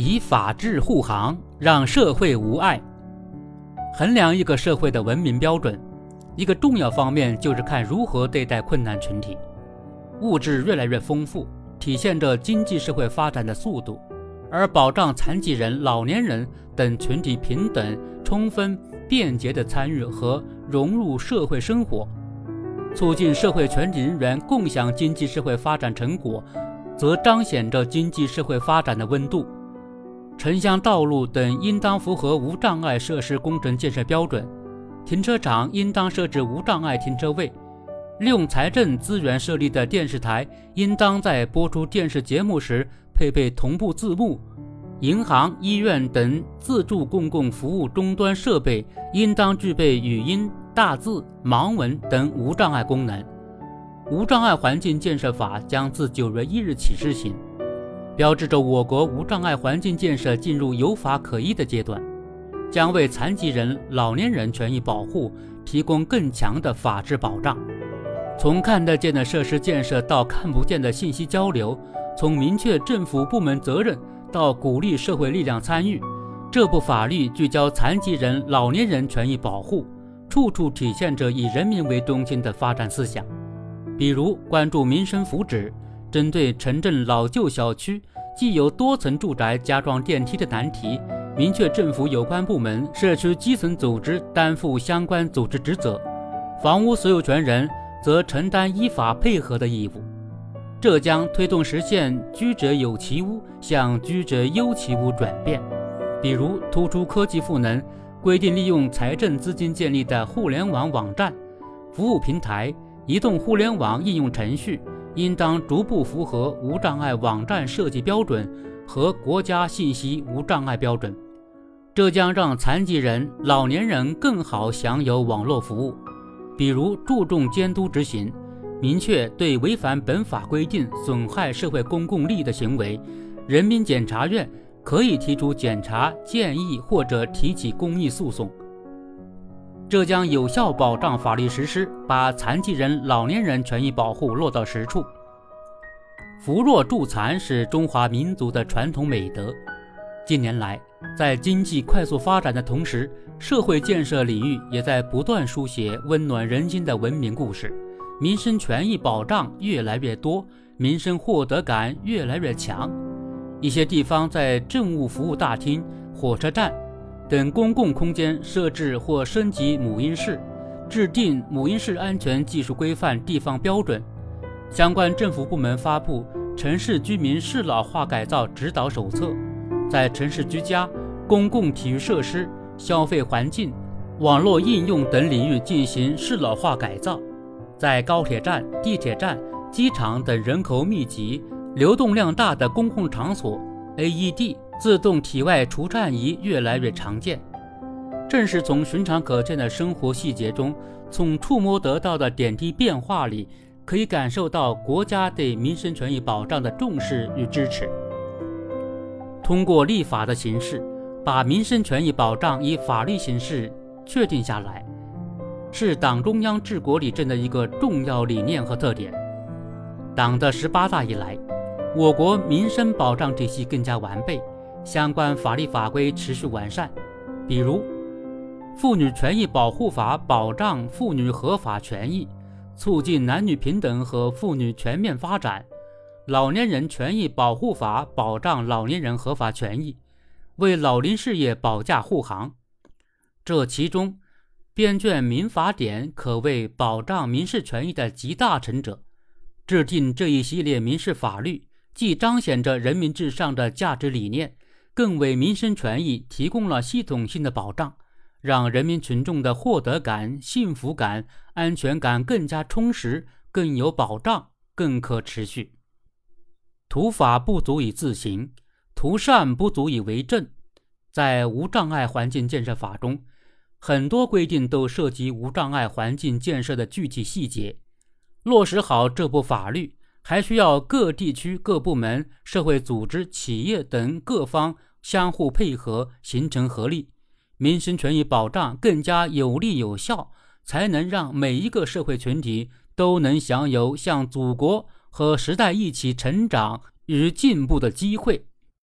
以法治护航，让社会无碍。衡量一个社会的文明标准，一个重要方面就是看如何对待困难群体。物质越来越丰富，体现着经济社会发展的速度，而保障残疾人、老年人等群体平等、充分、便捷的参与和融入社会生活，促进社会全体人员共享经济社会发展成果，则彰显着经济社会发展的温度。城乡道路等应当符合无障碍设施工程建设标准，停车场应当设置无障碍停车位。利用财政资源设立的电视台，应当在播出电视节目时配备同步字幕。银行、医院等自助公共服务终端设备应当具备语音、大字、盲文等无障碍功能。无障碍环境建设法将自九月一日起施行。标志着我国无障碍环境建设进入有法可依的阶段，将为残疾人、老年人权益保护提供更强的法治保障。从看得见的设施建设到看不见的信息交流，从明确政府部门责任到鼓励社会力量参与，这部法律聚焦残疾人、老年人权益保护，处处体现着以人民为中心的发展思想。比如关注民生福祉。针对城镇老旧小区既有多层住宅加装电梯的难题，明确政府有关部门、社区基层组织担负相关组织职责，房屋所有权人则承担依法配合的义务。这将推动实现居者有其屋向居者优其屋转变。比如突出科技赋能，规定利用财政资金建立的互联网网站、服务平台、移动互联网应用程序。应当逐步符合无障碍网站设计标准和国家信息无障碍标准，这将让残疾人、老年人更好享有网络服务。比如注重监督执行，明确对违反本法规定、损害社会公共利益的行为，人民检察院可以提出检查建议或者提起公益诉讼。这将有效保障法律实施，把残疾人、老年人权益保护落到实处。扶弱助残是中华民族的传统美德。近年来，在经济快速发展的同时，社会建设领域也在不断书写温暖人心的文明故事，民生权益保障越来越多，民生获得感越来越强。一些地方在政务服务大厅、火车站。等公共空间设置或升级母婴室，制定母婴室安全技术规范地方标准。相关政府部门发布《城市居民适老化改造指导手册》，在城市居家、公共体育设施、消费环境、网络应用等领域进行适老化改造。在高铁站、地铁站、机场等人口密集、流动量大的公共场所，AED。自动体外除颤仪越来越常见，正是从寻常可见的生活细节中，从触摸得到的点滴变化里，可以感受到国家对民生权益保障的重视与支持。通过立法的形式，把民生权益保障以法律形式确定下来，是党中央治国理政的一个重要理念和特点。党的十八大以来，我国民生保障体系更加完备。相关法律法规持续完善，比如《妇女权益保护法》保障妇女合法权益，促进男女平等和妇女全面发展；《老年人权益保护法》保障老年人合法权益，为老龄事业保驾护航。这其中，编卷民法典可谓保障民事权益的集大成者。制定这一系列民事法律，既彰显着人民至上的价值理念。更为民生权益提供了系统性的保障，让人民群众的获得感、幸福感、安全感更加充实、更有保障、更可持续。图法不足以自行，图善不足以为政。在无障碍环境建设法中，很多规定都涉及无障碍环境建设的具体细节。落实好这部法律，还需要各地区各部门、社会组织、企业等各方。相互配合，形成合力，民生权益保障更加有力有效，才能让每一个社会群体都能享有向祖国和时代一起成长与进步的机会。